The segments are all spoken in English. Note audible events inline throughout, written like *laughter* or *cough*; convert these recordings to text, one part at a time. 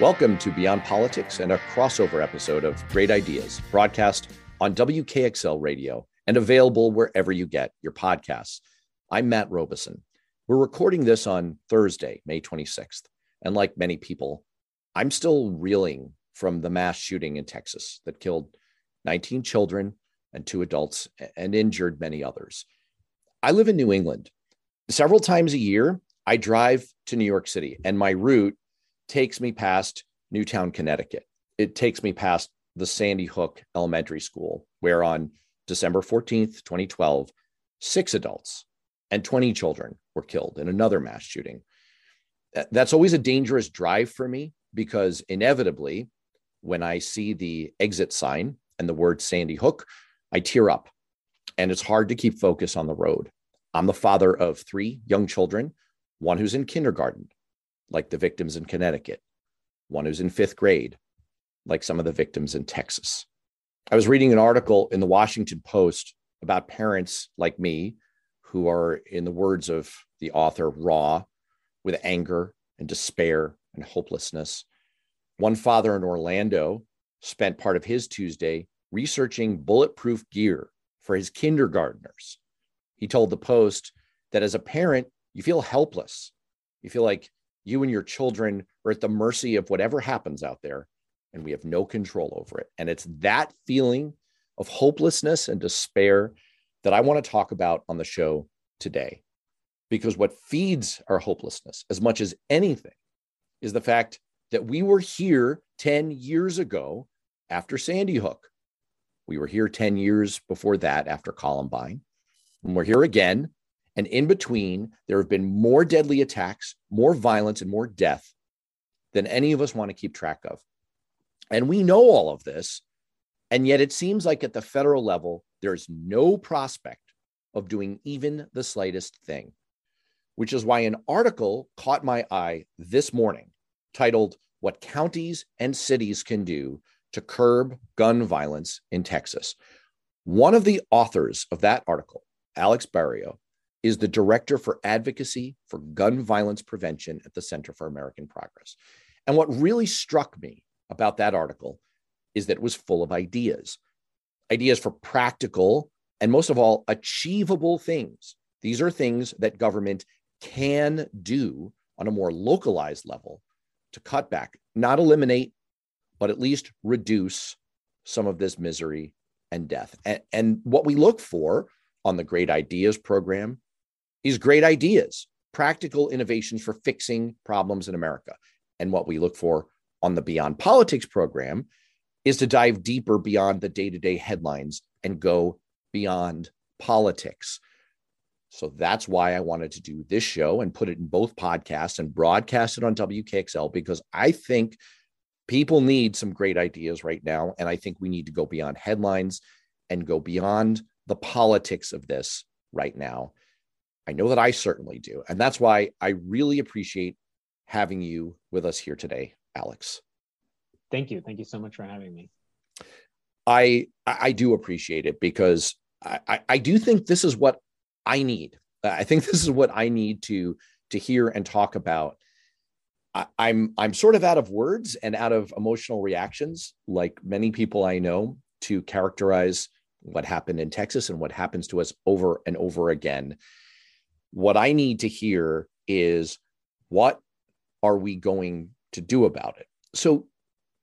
Welcome to Beyond Politics and a crossover episode of Great Ideas, broadcast on WKXL radio and available wherever you get your podcasts. I'm Matt Robison. We're recording this on Thursday, May 26th. And like many people, I'm still reeling from the mass shooting in Texas that killed 19 children and two adults and injured many others. I live in New England. Several times a year, I drive to New York City, and my route takes me past Newtown, Connecticut. It takes me past the Sandy Hook Elementary School, where on December 14th, 2012, six adults and 20 children were killed in another mass shooting. That's always a dangerous drive for me because inevitably, when I see the exit sign and the word Sandy Hook, I tear up and it's hard to keep focus on the road. I'm the father of three young children, one who's in kindergarten, like the victims in Connecticut, one who's in fifth grade, like some of the victims in Texas. I was reading an article in the Washington Post about parents like me who are, in the words of the author, raw with anger and despair and hopelessness. One father in Orlando spent part of his Tuesday researching bulletproof gear for his kindergartners. He told the Post that as a parent, you feel helpless. You feel like you and your children are at the mercy of whatever happens out there, and we have no control over it. And it's that feeling of hopelessness and despair that I want to talk about on the show today. Because what feeds our hopelessness as much as anything is the fact that we were here 10 years ago after Sandy Hook. We were here 10 years before that after Columbine. And we're here again. And in between, there have been more deadly attacks, more violence, and more death than any of us want to keep track of. And we know all of this. And yet it seems like at the federal level, there's no prospect of doing even the slightest thing, which is why an article caught my eye this morning titled What Counties and Cities Can Do to Curb Gun Violence in Texas. One of the authors of that article, Alex Barrio, is the director for advocacy for gun violence prevention at the Center for American Progress. And what really struck me about that article is that it was full of ideas ideas for practical and most of all, achievable things. These are things that government can do on a more localized level to cut back, not eliminate, but at least reduce some of this misery and death. And, and what we look for on the Great Ideas program is great ideas, practical innovations for fixing problems in America. And what we look for on the Beyond Politics program is to dive deeper beyond the day to day headlines and go beyond politics. So that's why I wanted to do this show and put it in both podcasts and broadcast it on WKXL because I think people need some great ideas right now. And I think we need to go beyond headlines and go beyond the politics of this right now. I know that I certainly do. And that's why I really appreciate having you with us here today, Alex. Thank you. Thank you so much for having me. I I do appreciate it because I, I do think this is what I need. I think *laughs* this is what I need to to hear and talk about. I, I'm I'm sort of out of words and out of emotional reactions, like many people I know, to characterize what happened in Texas and what happens to us over and over again. What I need to hear is what are we going to do about it? So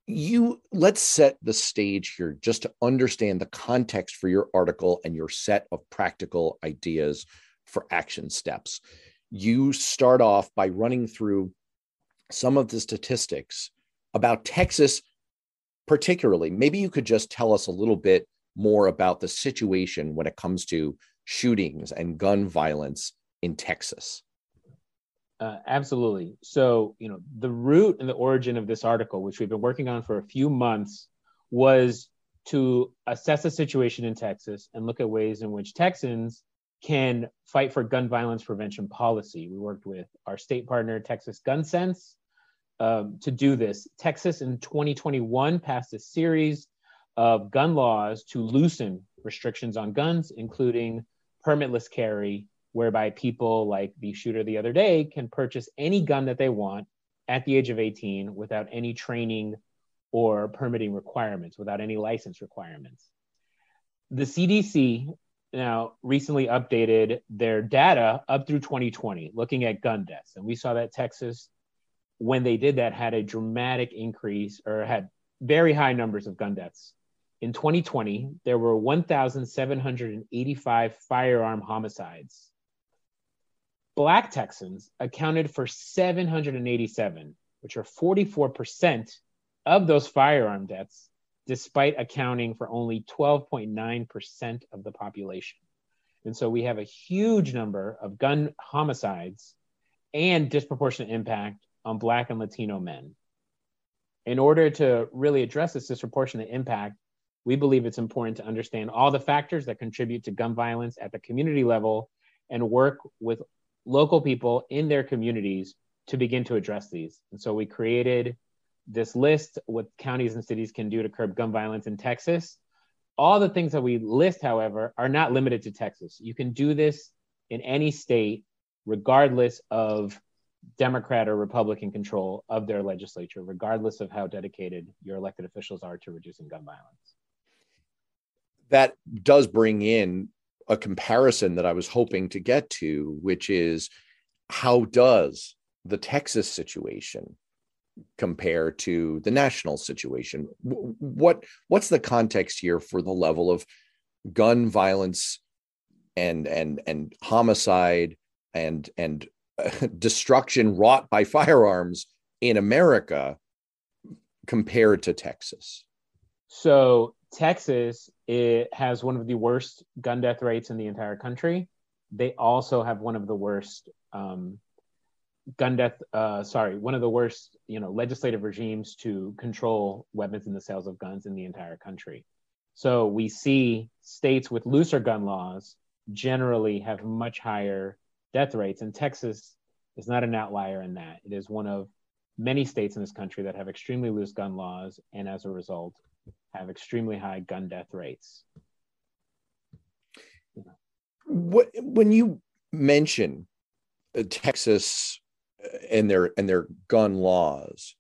you let's set the stage here just to understand the context for your article and your set of practical ideas for action steps. You start off by running through some of the statistics about Texas, particularly. Maybe you could just tell us a little bit more about the situation when it comes to shootings and gun violence in Texas. Uh, absolutely. So, you know, the root and the origin of this article, which we've been working on for a few months, was to assess the situation in Texas and look at ways in which Texans can fight for gun violence prevention policy. We worked with our state partner, Texas Gun Sense, um, to do this. Texas in 2021 passed a series of gun laws to loosen restrictions on guns, including permitless carry whereby people like the shooter the other day can purchase any gun that they want at the age of 18 without any training or permitting requirements, without any license requirements. The CDC now recently updated their data up through 2020, looking at gun deaths. And we saw that Texas, when they did that, had a dramatic increase or had very high numbers of gun deaths. In 2020, there were 1,785 firearm homicides. Black Texans accounted for 787, which are 44% of those firearm deaths despite accounting for only 12.9% of the population. And so we have a huge number of gun homicides and disproportionate impact on Black and Latino men. In order to really address this disproportionate impact, we believe it's important to understand all the factors that contribute to gun violence at the community level and work with local people in their communities to begin to address these. And so we created this list what counties and cities can do to curb gun violence in Texas. All the things that we list, however, are not limited to Texas. You can do this in any state, regardless of Democrat or Republican control of their legislature, regardless of how dedicated your elected officials are to reducing gun violence. That does bring in a comparison that I was hoping to get to, which is how does the Texas situation compare to the national situation? What what's the context here for the level of gun violence and and and homicide and and uh, *laughs* destruction wrought by firearms in america compared to texas? So texas it has one of the worst gun death rates in the entire country. They also have one of the worst um, gun death uh, sorry one of the worst you know legislative regimes to control weapons and the sales of guns in the entire country. So we see states with looser gun laws generally have much higher death rates and texas is not an outlier in that. It is one of many states in this country that have extremely loose gun laws and as a result have extremely high gun death rates. What when you mention uh, texas and their and their gun laws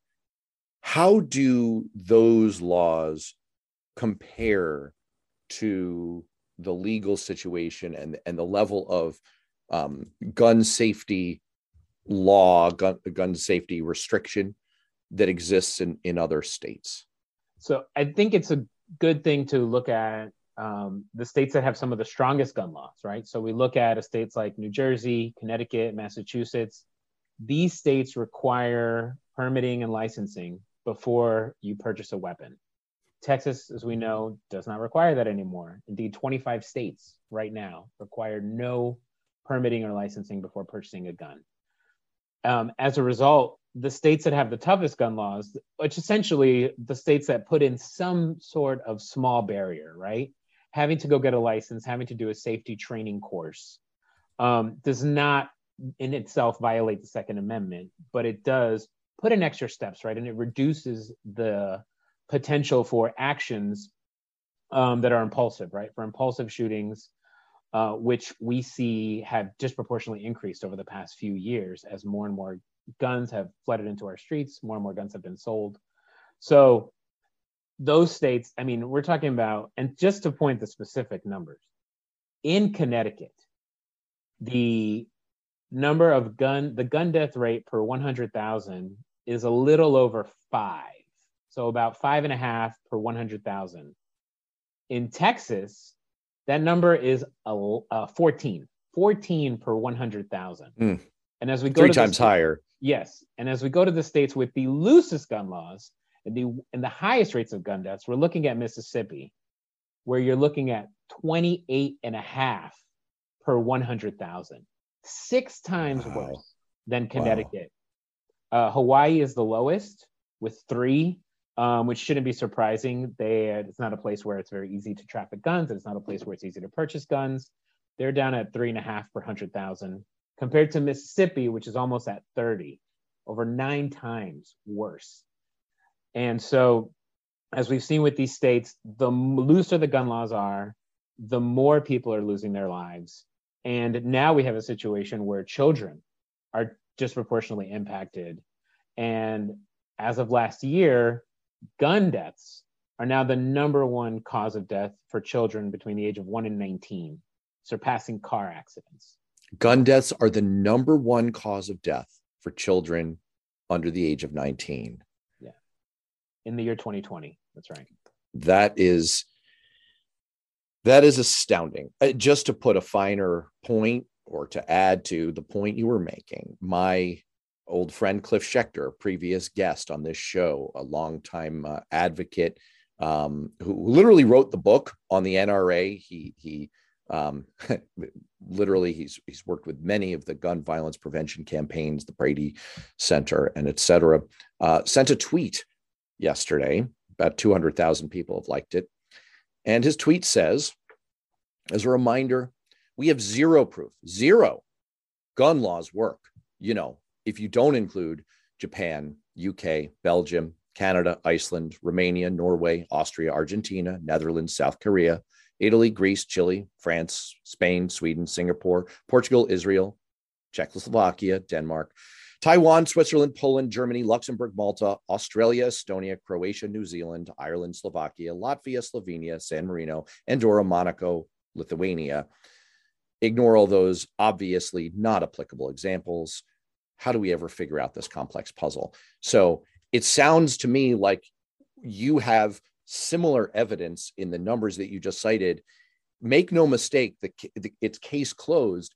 how do those laws compare to the legal situation and and the level of um, gun safety law gun, gun safety restriction that exists in in other states so i think it's a good thing to look at um, the states that have some of the strongest gun laws right so we look at states like new jersey connecticut massachusetts these states require permitting and licensing before you purchase a weapon. Texas, as we know, does not require that anymore. Indeed, 25 states right now require no permitting or licensing before purchasing a gun. Um, as a result, the states that have the toughest gun laws, which essentially the states that put in some sort of small barrier, right? Having to go get a license, having to do a safety training course, um, does not in itself violate the Second Amendment, but it does put in extra steps, right? And it reduces the potential for actions um, that are impulsive, right? For impulsive shootings, uh, which we see have disproportionately increased over the past few years as more and more guns have flooded into our streets, more and more guns have been sold. So those states, I mean, we're talking about, and just to point the specific numbers, in Connecticut, the number of gun the gun death rate per 100,000 is a little over five, so about five and a half per 100,000. In Texas, that number is a, a 14, 14 per 100,000. Mm. And as we go three times higher, yes, and as we go to the states with the loosest gun laws and the and the highest rates of gun deaths, we're looking at Mississippi, where you're looking at 28 and a half per 100,000 six times wow. worse than Connecticut. Wow. Uh, Hawaii is the lowest with three, um, which shouldn't be surprising. They it's not a place where it's very easy to traffic guns, and it's not a place where it's easy to purchase guns. They're down at three and a half per hundred thousand, compared to Mississippi, which is almost at thirty, over nine times worse. And so, as we've seen with these states, the looser the gun laws are, the more people are losing their lives and now we have a situation where children are disproportionately impacted And as of last year, gun deaths are now the number one cause of death for children between the age of 1 and 19, surpassing car accidents. Gun deaths are the number one cause of death for children under the age of 19. Yeah. In the year 2020. That's right. That is that is astounding. Uh, just to put a finer point or to add to the point you were making, my old friend Cliff Schecter, previous guest on this show, a longtime uh, advocate um, who literally wrote the book on the NRA. He he um, *laughs* literally he's he's worked with many of the gun violence prevention campaigns, the Brady Center, and et cetera. Uh, sent a tweet yesterday. About two hundred thousand people have liked it, and his tweet says, as a reminder, we have zero proof, zero gun laws work. You know, if you don't include Japan, UK, Belgium, Canada, Iceland, Romania, Norway, Austria, Argentina, Netherlands, South Korea, Italy, Greece, Chile, France, Spain, Sweden, Singapore, Portugal, Israel, Czechoslovakia, Denmark, Taiwan, Switzerland, Poland, Germany, Luxembourg, Malta, Australia, Estonia, Croatia, New Zealand, Ireland, Slovakia, Latvia, Slovenia, San Marino, Andorra, Monaco, Lithuania. Ignore all those obviously not applicable examples. How do we ever figure out this complex puzzle? So it sounds to me like you have similar evidence in the numbers that you just cited. Make no mistake, the, the, it's case closed.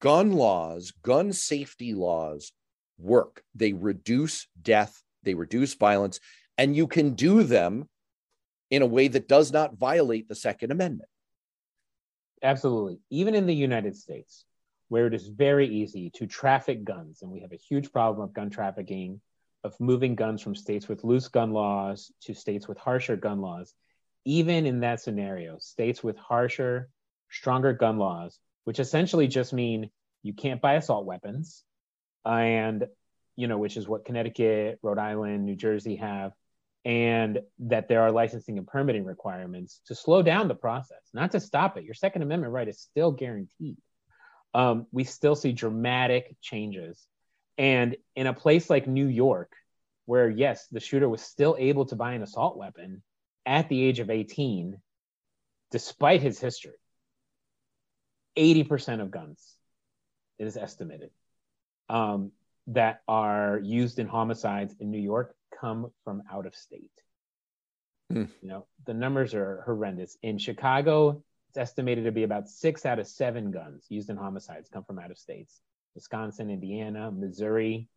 Gun laws, gun safety laws work. They reduce death, they reduce violence, and you can do them in a way that does not violate the Second Amendment. Absolutely. Even in the United States, where it is very easy to traffic guns, and we have a huge problem of gun trafficking, of moving guns from states with loose gun laws to states with harsher gun laws. Even in that scenario, states with harsher, stronger gun laws, which essentially just mean you can't buy assault weapons, and you know, which is what Connecticut, Rhode Island, New Jersey have, and that there are licensing and permitting requirements to slow down the process, not to stop it. Your Second Amendment right is still guaranteed. Um, we still see dramatic changes. And in a place like New York, where yes, the shooter was still able to buy an assault weapon at the age of 18, despite his history, 80% of guns, it is estimated, um, that are used in homicides in New York come from out of state. Mm. You know, the numbers are horrendous. In Chicago, it's estimated to be about six out of seven guns used in homicides come from out of states. Wisconsin, Indiana, Missouri,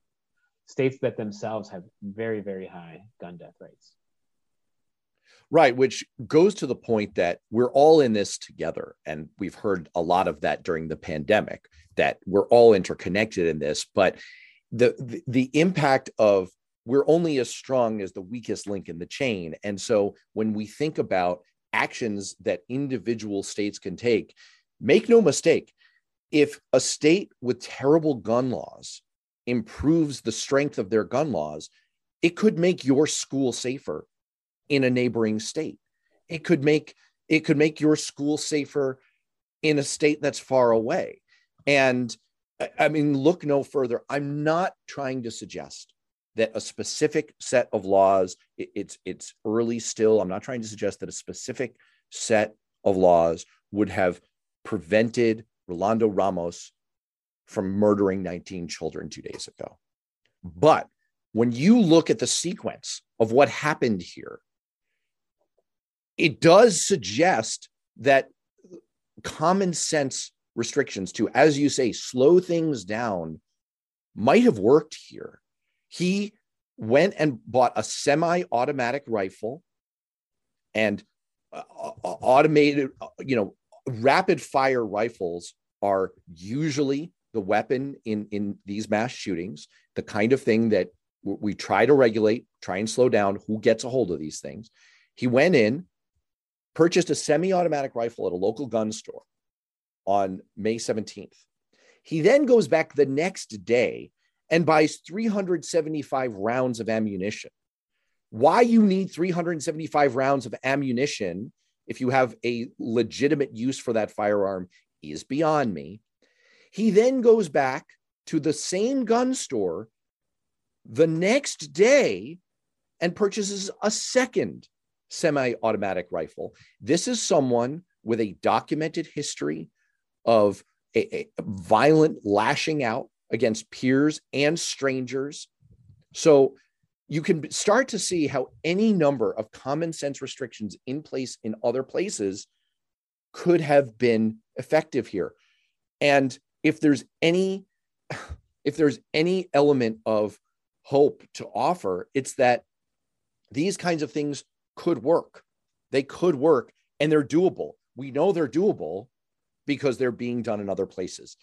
states that themselves have very, very high gun death rates. Right, which goes to the point that we're all in this together. And we've heard a lot of that during the pandemic, that we're all interconnected in this. But the, the, the impact of we're only as strong as the weakest link in the chain. And so when we think about actions that individual states can take, make no mistake, if a state with terrible gun laws improves the strength of their gun laws, it could make your school safer in a neighboring state. It could make it could make your school safer in a state that's far away. And I mean, look no further. I'm not trying to suggest that a specific set of laws it, it's it's early still i'm not trying to suggest that a specific set of laws would have prevented rolando ramos from murdering 19 children two days ago. But when you look at the sequence of what happened here it does suggest that common sense restrictions to as you say slow things down might have worked here. He went and bought a semi automatic rifle and uh, uh, automated, uh, you know, rapid fire rifles are usually the weapon in, in these mass shootings, the kind of thing that we try to regulate, try and slow down who gets a hold of these things. He went in, purchased a semi automatic rifle at a local gun store on May 17th. He then goes back the next day and buys 375 rounds of ammunition. Why you need 375 rounds of ammunition if you have a legitimate use for that firearm is beyond me. He then goes back to the same gun store the next day and purchases a second semi automatic rifle. This is someone with a documented history of a, a violent lashing out against peers and strangers. So you can start to see how any number of common sense restrictions in place in other places could have been effective here. And if there's any *sighs* if there's any element of hope to offer, it's that these kinds of things could work. They could work and they're doable. We know they're doable because they're being done in other places.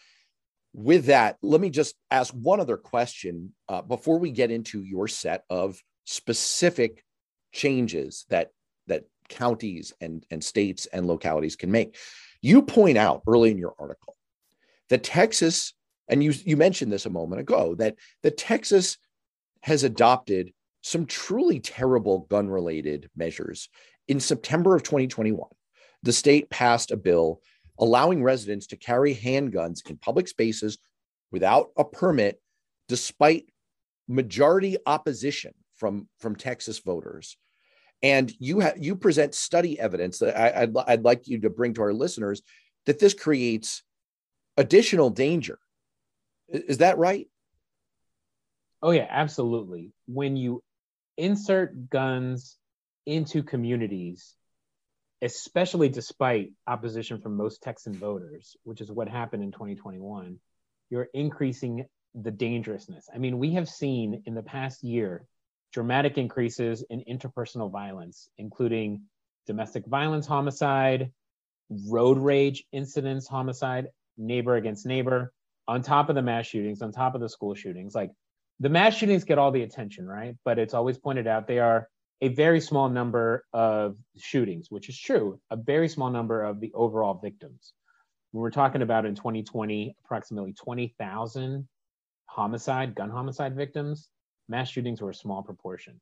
With that, let me just ask one other question uh, before we get into your set of specific changes that that counties and, and states and localities can make. You point out early in your article that Texas, and you, you mentioned this a moment ago, that, that Texas has adopted some truly terrible gun related measures. In September of 2021, the state passed a bill allowing residents to carry handguns in public spaces without a permit, despite majority opposition from, from Texas voters. And you have you present study evidence that I, I'd, I'd like you to bring to our listeners that this creates additional danger. Is that right? Oh yeah, absolutely. When you insert guns into communities, especially despite opposition from most Texan voters, which is what happened in 2021, you're increasing the dangerousness. I mean, we have seen in the past year dramatic increases in interpersonal violence, including domestic violence, homicide, road rage incidents, homicide, neighbor against neighbor, on top of the mass shootings, on top of the school shootings. Like the mass shootings get all the attention, right? But it's always pointed out they are a very small number of shootings, which is true, a very small number of the overall victims. When we're talking about in 2020, approximately 20,000 homicide, gun homicide victims, mass shootings were a small proportion.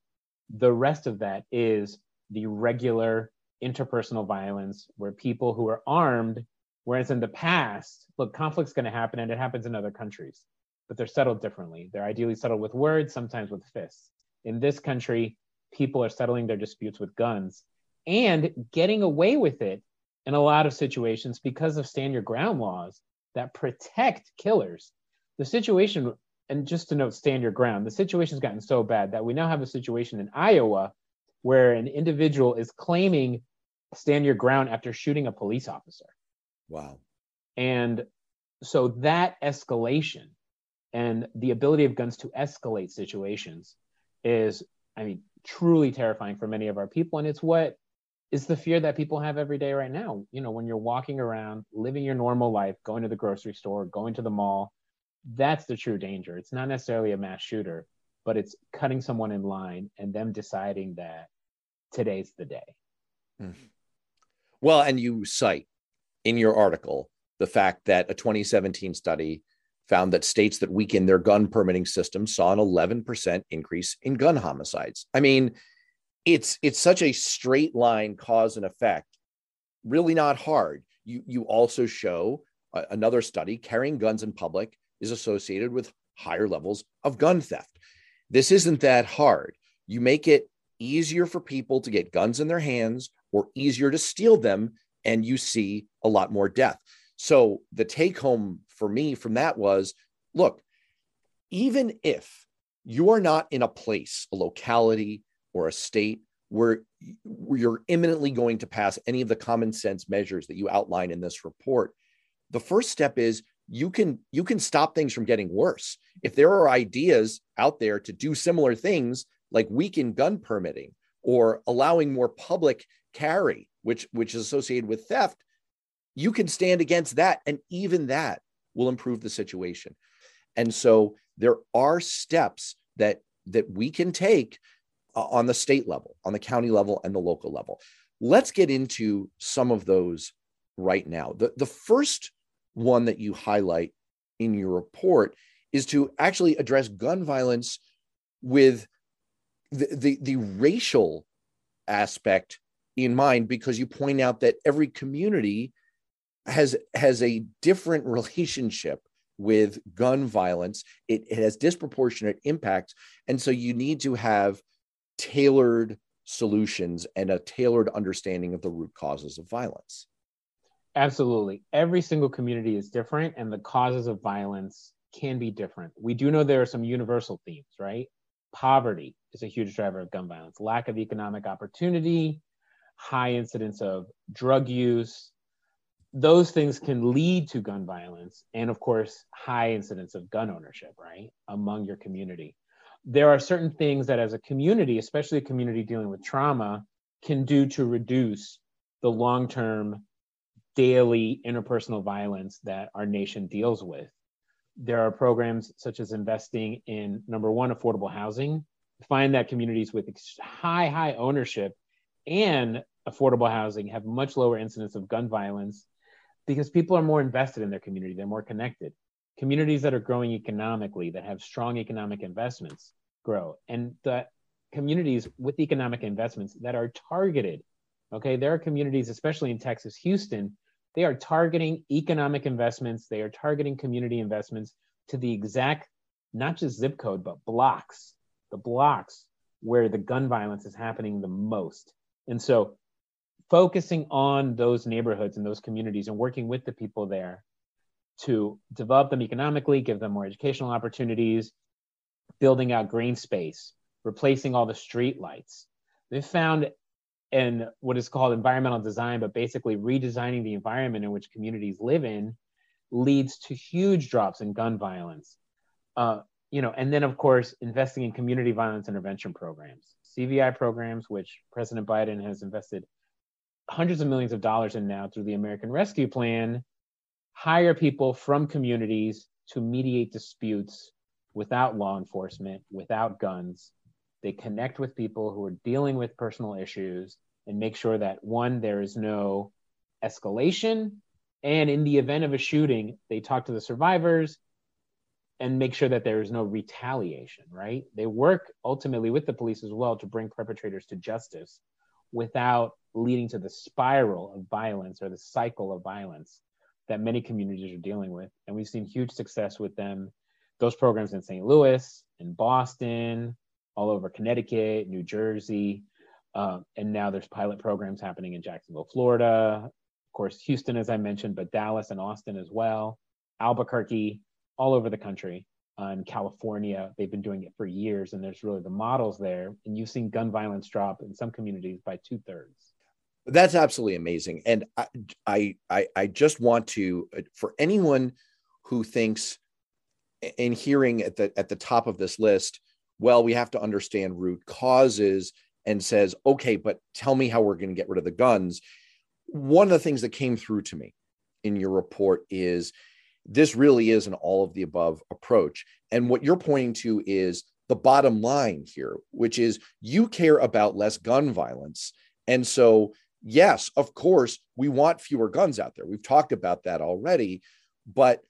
The rest of that is the regular interpersonal violence where people who are armed, whereas in the past, look, conflict's going to happen and it happens in other countries but they're settled differently. They're ideally settled with words, sometimes with fists. In this country, people are settling their disputes with guns and getting away with it in a lot of situations because of stand your ground laws that protect killers. The situation, and just to note, stand your ground, the situation's gotten so bad that we now have a situation in Iowa where an individual is claiming stand your ground after shooting a police officer. Wow. And so that escalation and the ability of guns to escalate situations is i mean truly terrifying for many of our people. And it's what is the fear that people have every day right now. You know when you're walking around living your normal life going to the grocery store going to the mall that's the true danger. It's not necessarily a mass shooter but it's cutting someone in line and them deciding that today's the day. Mm. well and you cite in your article the fact that a 2017 study found that states that weakened their gun permitting system saw an 11% increase in gun homicides. I mean, it's it's such a straight line cause and effect. Really not hard. You you also show uh, another study carrying guns in public is associated with higher levels of gun theft. This isn't that hard. You make it easier for people to get guns in their hands or easier to steal them and you see a lot more death. So the take home for me from that was look, even if you are not in a place, a locality, or a state where you're imminently going to pass any of the common sense measures that you outline in this report, the first step is you can you can stop things from getting worse. If there are ideas out there to do similar things like weaken gun permitting or allowing more public carry, which which is associated with theft, you can stand against that. And even that will improve the situation. And so there are steps that that we can take uh, on the state level, on the county level, and the local level. Let's get into some of those right now. The, the first one that you highlight in your report is to actually address gun violence with the, the, the racial aspect in mind because you point out that every community has has a different relationship with gun violence. It, it has disproportionate impacts. And so you need to have tailored solutions and a tailored understanding of the root causes of violence. Absolutely. Every single community is different, and the causes of violence can be different. We do know there are some universal themes, right? Poverty is a huge driver of gun violence, lack of economic opportunity, high incidence of drug use. Those things can lead to gun violence, and of course, high incidence of gun ownership, right, among your community. There are certain things that, as a community, especially a community dealing with trauma, can do to reduce the long term daily interpersonal violence that our nation deals with. There are programs such as investing in number one, affordable housing. Find that communities with high, high ownership and affordable housing have much lower incidence of gun violence because people are more invested in their community, they're more connected. Communities that are growing economically, that have strong economic investments, grow. And the communities with economic investments that are targeted, okay, there are communities, especially in Texas, Houston, they are targeting economic investments, they are targeting community investments to the exact, not just zip code, but blocks, the blocks where the gun violence is happening the most. And so focusing on those neighborhoods and those communities and working with the people there to develop them economically, give them more educational opportunities, building out green space, replacing all the street lights. They found in what is called environmental design, but basically redesigning the environment in which communities live in leads to huge drops in gun violence. Uh, you know, and then of course, investing in community violence intervention programs, CVI programs, which President Biden has invested hundreds of millions of dollars in now through the American Rescue Plan, hire people from communities to mediate disputes without law enforcement, without guns, they connect with people who are dealing with personal issues and make sure that one, there is no escalation. And in the event of a shooting, they talk to the survivors and make sure that there is no retaliation, right? They work ultimately with the police as well to bring perpetrators to justice without leading to the spiral of violence or the cycle of violence that many communities are dealing with. And we've seen huge success with them, those programs in St. Louis, in Boston, all over Connecticut, New Jersey, uh, and now there's pilot programs happening in Jacksonville, Florida, of course, Houston, as I mentioned, but Dallas and Austin as well, Albuquerque, all over the country. Uh, in California, they've been doing it for years, and there's really the models there. And you've seen gun violence drop in some communities by two thirds. That's absolutely amazing, and I, I, I just want to, for anyone who thinks, in hearing at the at the top of this list, well, we have to understand root causes and says, okay, but tell me how we're going to get rid of the guns. One of the things that came through to me in your report is this really is an all of the above approach. And what you're pointing to is the bottom line here, which is you care about less gun violence. And so, yes, of course, we want fewer guns out there. We've talked about that already. But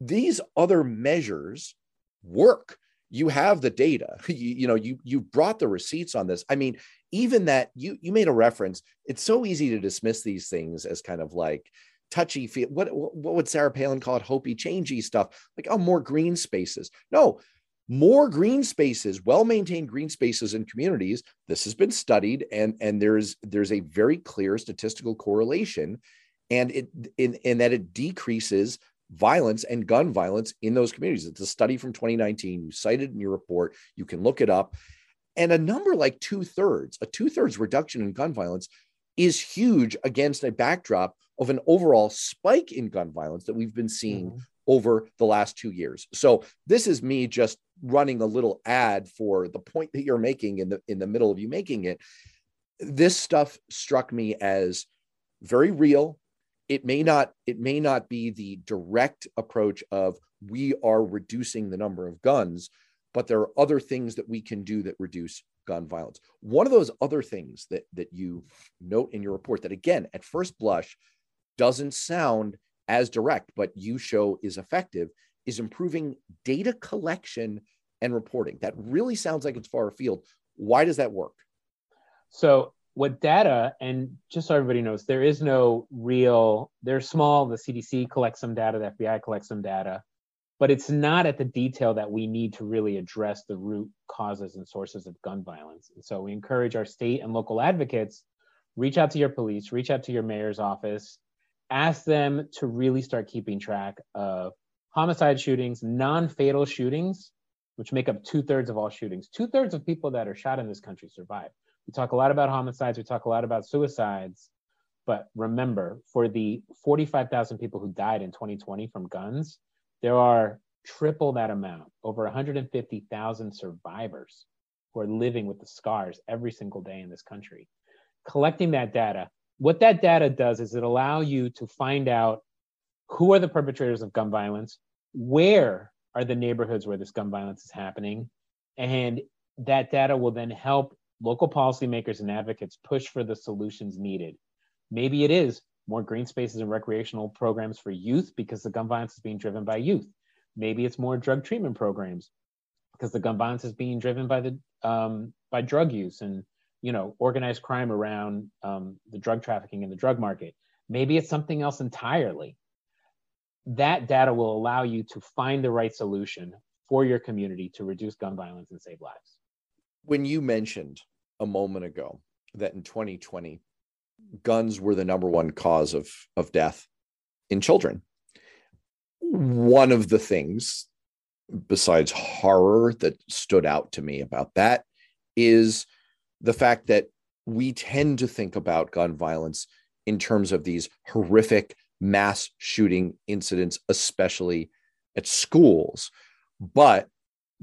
these other measures work you have the data *laughs* you, you know you you brought the receipts on this i mean even that you you made a reference it's so easy to dismiss these things as kind of like touchy feel what what would sarah palin call it hopey changey stuff like oh more green spaces no more green spaces well maintained green spaces in communities this has been studied and and there's there's a very clear statistical correlation and it in, in that it decreases violence and gun violence in those communities. It's a study from 2019. You cited in your report. You can look it up. And a number like two thirds, a two thirds reduction in gun violence is huge against a backdrop of an overall spike in gun violence that we've been seeing mm-hmm. over the last two years. So this is me just running a little ad for the point that you're making in the in the middle of you making it. This stuff struck me as very real, it may not it may not be the direct approach of we are reducing the number of guns but there are other things that we can do that reduce gun violence one of those other things that that you note in your report that again at first blush doesn't sound as direct but you show is effective is improving data collection and reporting. That really sounds like it's far afield. Why does that work? So what data and just so everybody knows there is no real they're small the cdc collects some data the fbi collects some data but it's not at the detail that we need to really address the root causes and sources of gun violence. And so we encourage our state and local advocates reach out to your police, reach out to your mayor's office, ask them to really start keeping track of homicide shootings, non-fatal shootings, which make up two thirds of all shootings. Two thirds of people that are shot in this country survive. We talk a lot about homicides, we talk a lot about suicides, but remember, for the 45,000 people who died in 2020 from guns, there are triple that amount, over 150,000 survivors who are living with the scars every single day in this country. Collecting that data, what that data does is it allow you to find out who are the perpetrators of gun violence, where are the neighborhoods where this gun violence is happening, and that data will then help local policymakers and advocates push for the solutions needed. Maybe it is more green spaces and recreational programs for youth because the gun violence is being driven by youth. Maybe it's more drug treatment programs because the gun violence is being driven by the um, by drug use and you know organized crime around um, the drug trafficking and the drug market. Maybe it's something else entirely. That data will allow you to find the right solution for your community to reduce gun violence and save lives. When you mentioned a moment ago that in 2020 guns were the number one cause of of death in children. One of the things besides horror that stood out to me about that is the fact that we tend to think about gun violence in terms of these horrific mass shooting incidents, especially at schools. But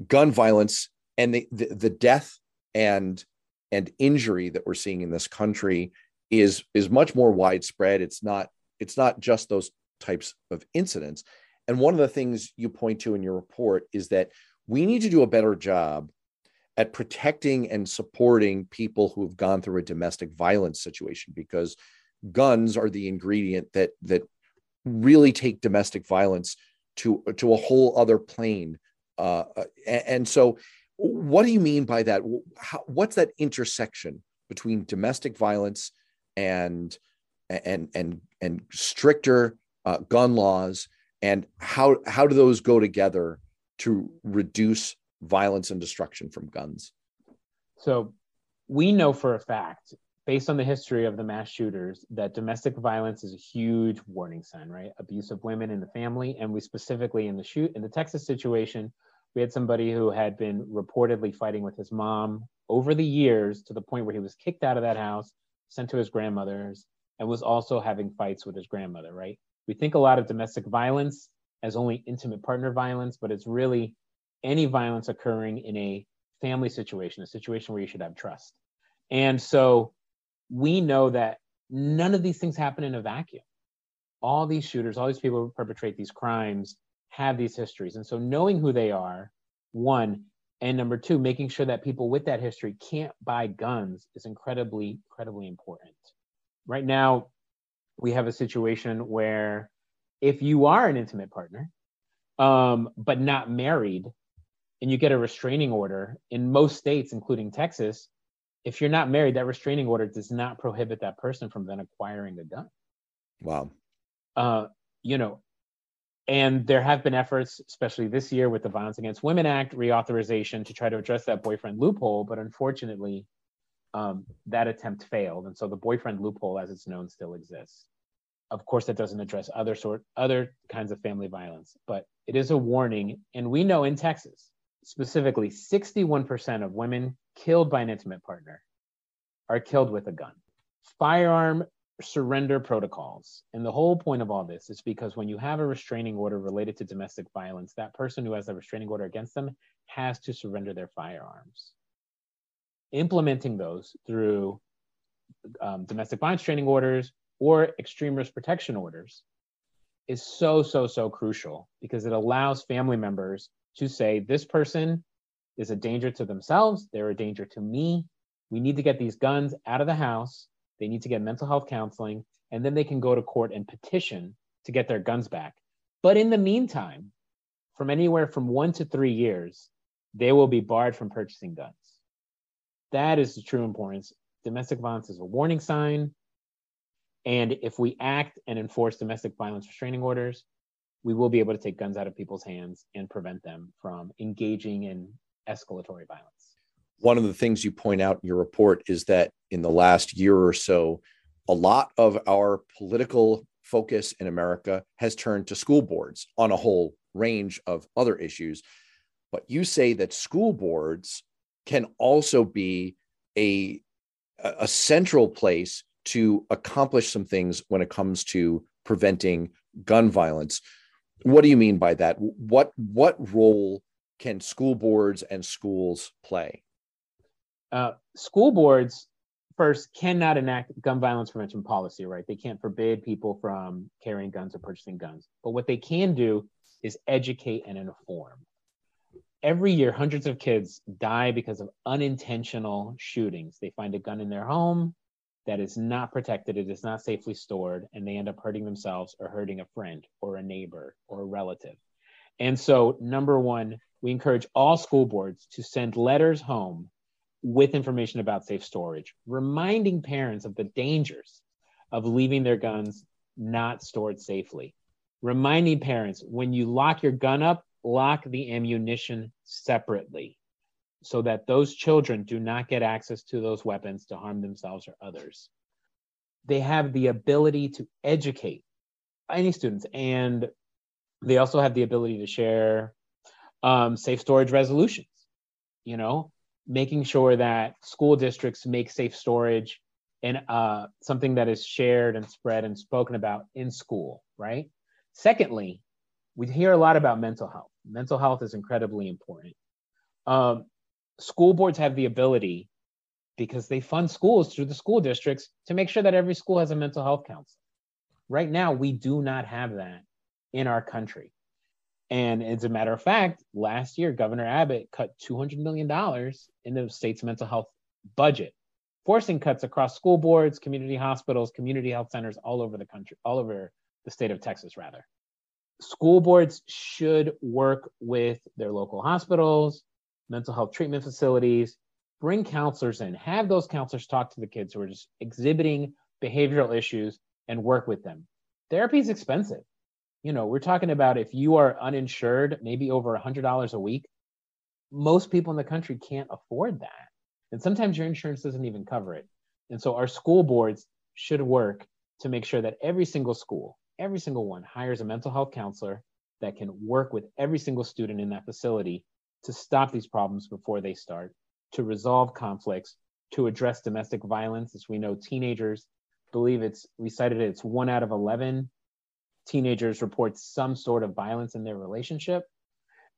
gun violence and the, the, the death and and injury that we're seeing in this country is is much more widespread it's not it's not just those types of incidents and one of the things you point to in your report is that we need to do a better job at protecting and supporting people who have gone through a domestic violence situation because guns are the ingredient that that really take domestic violence to to a whole other plane. Uh, and, and so what do you mean by that? How, what's that intersection between domestic violence and and and and stricter uh, gun laws? And how how do those go together to reduce violence and destruction from guns so we know for a fact based on the history of the mass shooters that domestic violence is a huge warning sign right abuse of women in the family and we specifically in the shoot in the texas situation we had somebody who had been reportedly fighting with his mom over the years to the point where he was kicked out of that house sent to his grandmother's, and was also having fights with his grandmother, right? We think a lot of domestic violence as only intimate partner violence, but it's really any violence occurring in a family situation, a situation where you should have trust. And so we know that none of these things happen in a vacuum. All these shooters, all these people who perpetrate these crimes have these histories. And so knowing who they are, one, and number two making sure that people with that history can't buy guns is incredibly incredibly important right now we have a situation where if you are an intimate partner um, but not married and you get a restraining order in most states including texas if you're not married that restraining order does not prohibit that person from then acquiring a gun wow uh, you know and there have been efforts, especially this year with the Violence Against Women Act reauthorization, to try to address that boyfriend loophole. But unfortunately, um, that attempt failed, and so the boyfriend loophole, as it's known, still exists. Of course, that doesn't address other sort other kinds of family violence, but it is a warning. And we know in Texas, specifically, 61% of women killed by an intimate partner are killed with a gun. Firearm surrender protocols. And the whole point of all this is because when you have a restraining order related to domestic violence, that person who has a restraining order against them has to surrender their firearms. Implementing those through um, domestic violence training orders or extreme risk protection orders is so, so, so crucial because it allows family members to say, this person is a danger to themselves, they're a danger to me. We need to get these guns out of the house they need to get mental health counseling, and then they can go to court and petition to get their guns back. But in the meantime, from anywhere from one to three years, they will be barred from purchasing guns. That is the true importance. Domestic violence is a warning sign. And if we act and enforce domestic violence restraining orders, we will be able to take guns out of people's hands and prevent them from engaging in escalatory violence. One of the things you point out in your report is that in the last year or so, a lot of our political focus in America has turned to school boards on a whole range of other issues. But you say that school boards can also be a, a central place to accomplish some things when it comes to preventing gun violence. What do you mean by that? What what role can school boards and schools play? Uh, school boards first cannot enact gun violence prevention policy, right? They can't forbid people from carrying guns or purchasing guns. But what they can do is educate and inform. Every year, hundreds of kids die because of unintentional shootings. They find a gun in their home that is not protected, it is not safely stored, and they end up hurting themselves or hurting a friend or a neighbor or a relative. And so, number one, we encourage all school boards to send letters home with information about safe storage, reminding parents of the dangers of leaving their guns not stored safely. Reminding parents when you lock your gun up, lock the ammunition separately so that those children do not get access to those weapons to harm themselves or others. They have the ability to educate any students, and they also have the ability to share um, safe storage resolutions. You know, making sure that school districts make safe storage and uh, something that is shared and spread and spoken about in school, right? Secondly, we hear a lot about mental health. Mental health is incredibly important. Um, school boards have the ability, because they fund schools through the school districts, to make sure that every school has a mental health counselor. Right now, we do not have that in our country. And as a matter of fact, last year, Governor Abbott cut $200 million in the state's mental health budget, forcing cuts across school boards, community hospitals, community health centers all over the country, all over the state of Texas, rather. School boards should work with their local hospitals, mental health treatment facilities, bring counselors in, have those counselors talk to the kids who are just exhibiting behavioral issues and work with them. Therapy is expensive you know, we're talking about if you are uninsured, maybe over a $100 a week, most people in the country can't afford that. And sometimes your insurance doesn't even cover it. And so our school boards should work to make sure that every single school, every single one hires a mental health counselor that can work with every single student in that facility to stop these problems before they start, to resolve conflicts, to address domestic violence. As we know, teenagers believe it's, we cited it, it's one out of 11 teenagers report some sort of violence in their relationship.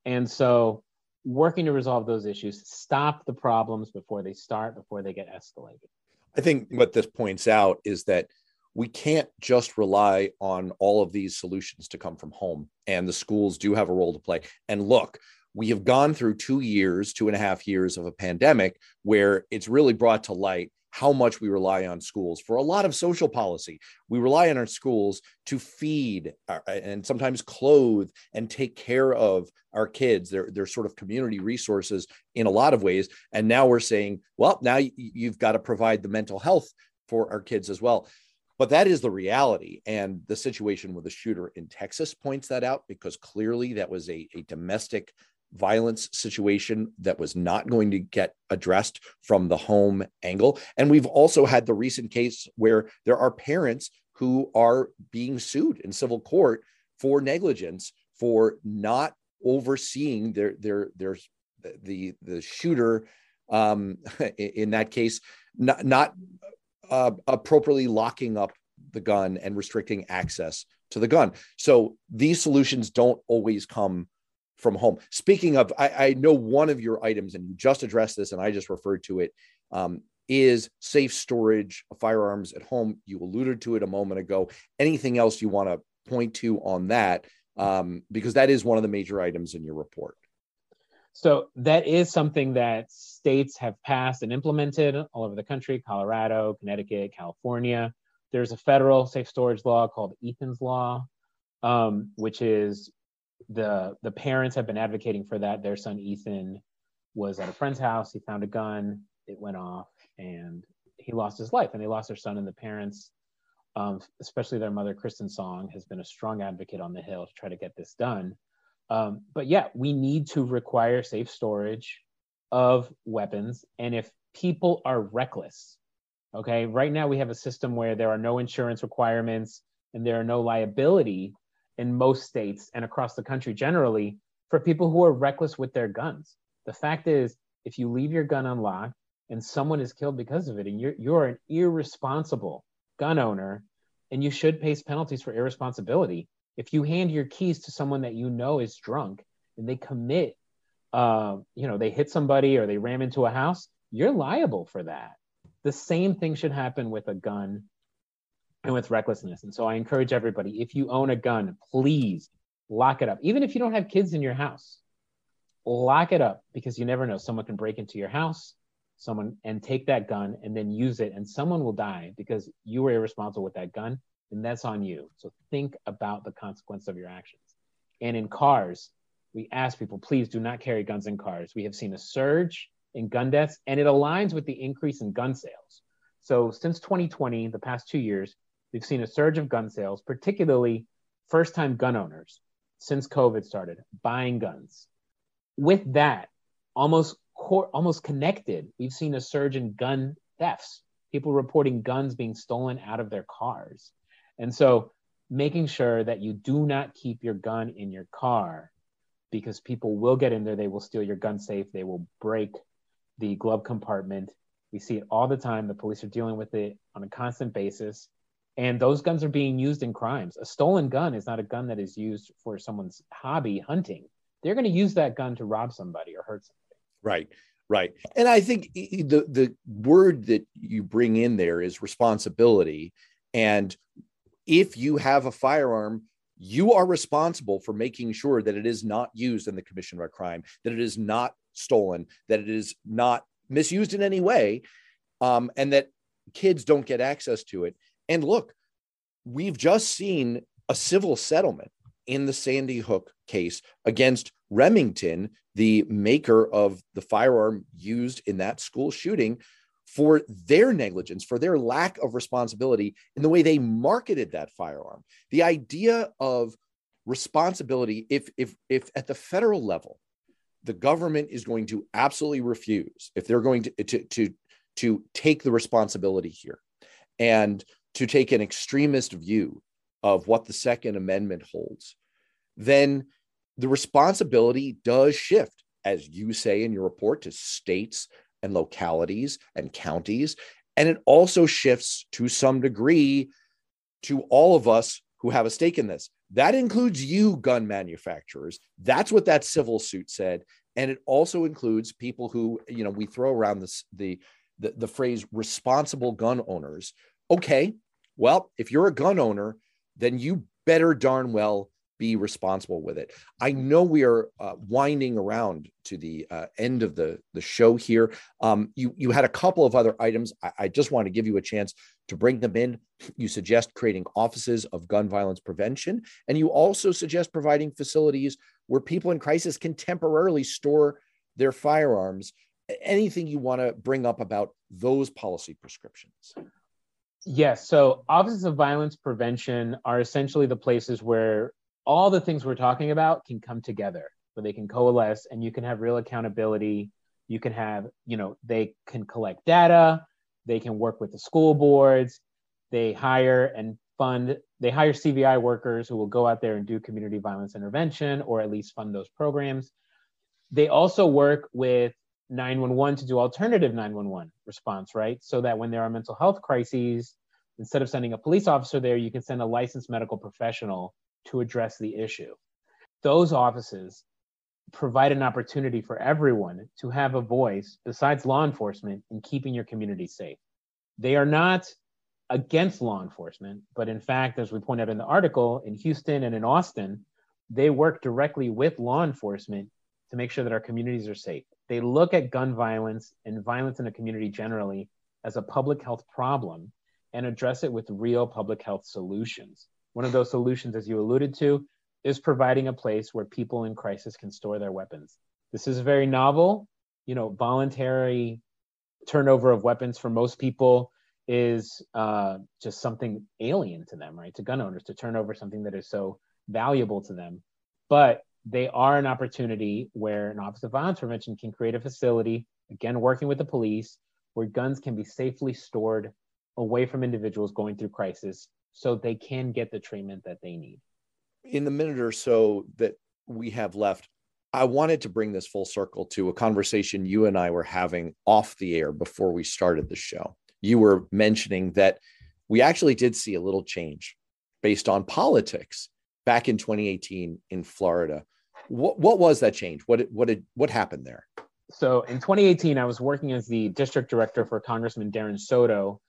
And so working to resolve those issues, stop the problems before they start, before they get escalated. I think what this points out is that we can't just rely on all of these solutions to come from home, and the schools do have a role to play. And look, we have gone through two years, two and a half years of a pandemic where it's really brought to light how much we rely on schools for a lot of social policy. We rely on our schools to feed our, uh, and sometimes clothe and take care of our kids. They're, they're sort of community resources in a lot of ways. And now we're saying, well, now you've got to provide the mental health for our kids as well. But that is the reality. And the situation with the shooter in Texas points that out because clearly that was a, a domestic violence situation that was not going to get addressed from the home angle. And we've also had the recent case where there are parents who are being sued in civil court for negligence for not overseeing their their their the the shooter um *laughs* in that case not not uh, appropriately locking up the gun and restricting access to the gun so these solutions don't always come from home. Speaking of, I, I, know one of your items, and you just addressed this, and I just referred to it, um, is safe storage of firearms at home. You alluded to it a moment ago. Anything else you want to point to on that? Um, because that is one of the major items in your report. So that is something that states have passed and implemented all over the country: Colorado, Connecticut, California. There's a federal safe storage law called Ethan's Law, um, which is the the parents have been advocating for that. Their son Ethan was at a friend's house. He found a gun. It went off, and he lost his life. And they lost their son. And the parents um, especially their mother, Kristin Song, has been a strong advocate on the Hill to try to get this done. Um, but yeah, we need to require safe storage of weapons. And if people are reckless, okay, right now we have a system where there are no insurance requirements and there are no liability in most states and across the country generally for people who are reckless with their guns. The fact is, if you leave your gun unlocked and someone is killed because of it, and you're you're an irresponsible gun owner, and you should face penalties for irresponsibility. If you hand your keys to someone that you know is drunk and they commit, uh, you know, they hit somebody or they ram into a house, you're liable for that. The same thing should happen with a gun and with recklessness. And so I encourage everybody if you own a gun, please lock it up. Even if you don't have kids in your house, lock it up because you never know. Someone can break into your house, someone and take that gun and then use it, and someone will die because you were irresponsible with that gun, and that's on you. So think about the consequence of your actions. And in cars, we ask people, please do not carry guns in cars. We have seen a surge in gun deaths, and it aligns with the increase in gun sales. So since 2020, the past two years, we've seen a surge of gun sales, particularly first time gun owners since COVID started buying guns. With that, almost almost connected, we've seen a surge in gun thefts. People reporting guns being stolen out of their cars, and so making sure that you do not keep your gun in your car because people will get in there. They will steal your gun safe. They will break the glove compartment. We see it all the time. The police are dealing with it on a constant basis. And those guns are being used in crimes. A stolen gun is not a gun that is used for someone's hobby hunting. They're going to use that gun to rob somebody or hurt somebody. Right, right. And I think the the word that you bring in there is responsibility. And if you have a firearm, you are responsible for making sure that it is not used in the commission of a crime, that it is not stolen, that it is not misused in any way, um, and that kids don't get access to it. And look, we've just seen a civil settlement in the Sandy Hook case against Remington, the maker of the firearm used in that school shooting, for their negligence, for their lack of responsibility in the way they marketed that firearm. The idea of responsibility, if if if at the federal level, the government is going to absolutely refuse, if they're going to to to, to take the responsibility here and to take an extremist view of what the Second Amendment holds, then the responsibility does shift, as you say in your report, to states and localities and counties. And it also shifts to some degree to all of us who have a stake in this. That includes you, gun manufacturers. That's what that civil suit said. And it also includes people who, you know, we throw around this, the, the, the phrase responsible gun owners. Okay, well, if you're a gun owner, then you better darn well be responsible with it. I know we are uh, winding around to the uh, end of the, the show here. Um, you, you had a couple of other items. I, I, just want to give you a chance to bring them in. You suggest creating offices of gun violence prevention, and you also suggest providing facilities where people in crisis can temporarily store their firearms. Anything you want to bring up about those policy prescriptions? Yes. So offices of violence prevention are essentially the places where all the things we're talking about can come together, where they can coalesce and you can have real accountability. You can have, you know, they can collect data, they can work with the school boards, they hire and fund, they hire CVI workers who will go out there and do community violence intervention or at least fund those programs. They also work with 911 to do alternative 911 response, right? So that when there are mental health crises, instead of sending a police officer there, you can send a licensed medical professional to address the issue. Those offices provide an opportunity for everyone to have a voice besides law enforcement in keeping your community safe. They are not against law enforcement, but in fact, as we point out in the article, in Houston and in Austin, they work directly with law enforcement to make sure that our communities are safe. They look at gun violence and violence in a community generally as a public health problem and address it with real public health solutions. One of those solutions, as you alluded to, is providing a place where people in crisis can store their weapons. This is very novel, you know, voluntary turnover of weapons for most people is uh, just something alien to them, right? To gun owners to turn over something that is so valuable to them. But they are an opportunity where an Office of Violence Prevention can create a facility, again, working with the police, where guns can be safely stored away from individuals going through crisis so they can get the treatment that they need. In the minute or so that we have left, I wanted to bring this full circle to a conversation you and I were having off the air before we started the show. You were mentioning that we actually did see a little change based on politics back in 2018 in Florida. What, what was that change? What, what, did, what happened there? So in 2018, I was working as the district director for Congressman Darren Soto,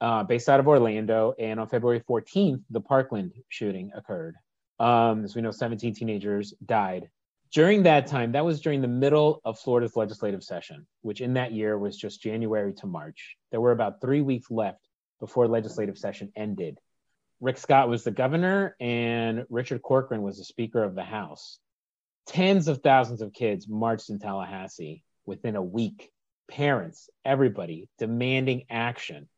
uh, based out of Orlando. And on February 14th, the Parkland shooting occurred. Um, as we know, 17 teenagers died. During that time, that was during the middle of Florida's legislative session, which in that year was just January to March. There were about three weeks left before legislative session ended. Rick Scott was the governor, and Richard Corcoran was the Speaker of the House. Tens of thousands of kids marched in Tallahassee within a week. Parents, everybody demanding action.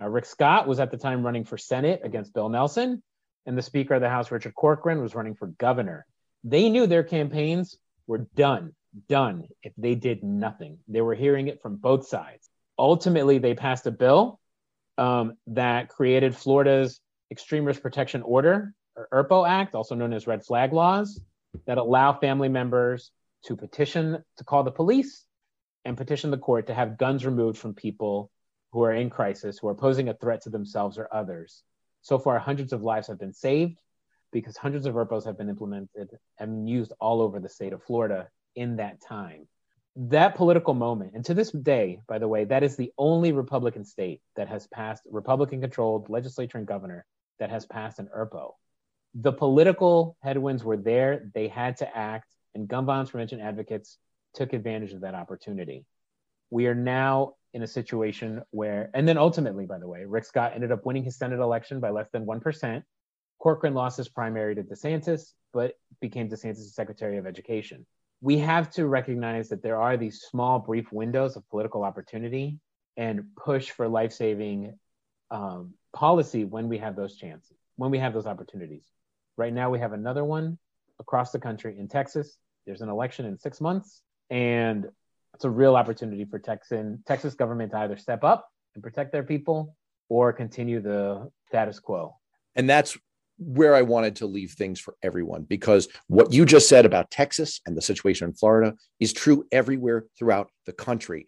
Now, Rick Scott was at the time running for Senate against Bill Nelson, and the Speaker of the House, Richard Corcoran, was running for governor. They knew their campaigns were done, done if they did nothing. They were hearing it from both sides. Ultimately, they passed a bill um, that created Florida's Extreme Risk Protection Order, or ERPO Act, also known as red flag laws, that allow family members to petition to call the police and petition the court to have guns removed from people who are in crisis, who are posing a threat to themselves or others. So far, hundreds of lives have been saved because hundreds of ERPOs have been implemented and used all over the state of Florida in that time. That political moment, and to this day, by the way, that is the only Republican state that has passed, Republican controlled legislature and governor that has passed an ERPO. The political headwinds were there, they had to act, and gun violence prevention advocates took advantage of that opportunity. We are now in a situation where, and then ultimately, by the way, Rick Scott ended up winning his Senate election by less than 1%. Corcoran lost his primary to DeSantis, but became DeSantis' Secretary of Education. We have to recognize that there are these small, brief windows of political opportunity and push for life saving um, policy when we have those chances, when we have those opportunities. Right now, we have another one across the country in Texas. There's an election in six months, and it's a real opportunity for Texan Texas government to either step up and protect their people or continue the status quo. And that's where I wanted to leave things for everyone because what you just said about Texas and the situation in Florida is true everywhere throughout the country.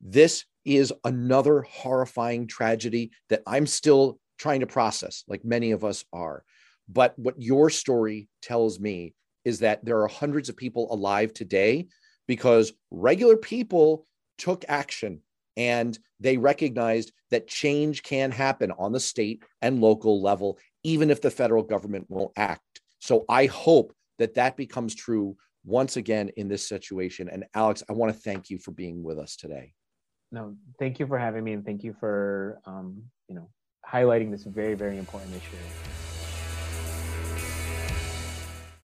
This is another horrifying tragedy that I'm still trying to process, like many of us are. But what your story tells me is that there are hundreds of people alive today because regular people took action and they recognized that change can happen on the state and local level, even if the federal government won't act. So I hope that that becomes true once again in this situation. And Alex, I want to thank you for being with us today. No, thank you for having me, and thank you for um, you know highlighting this very very important issue.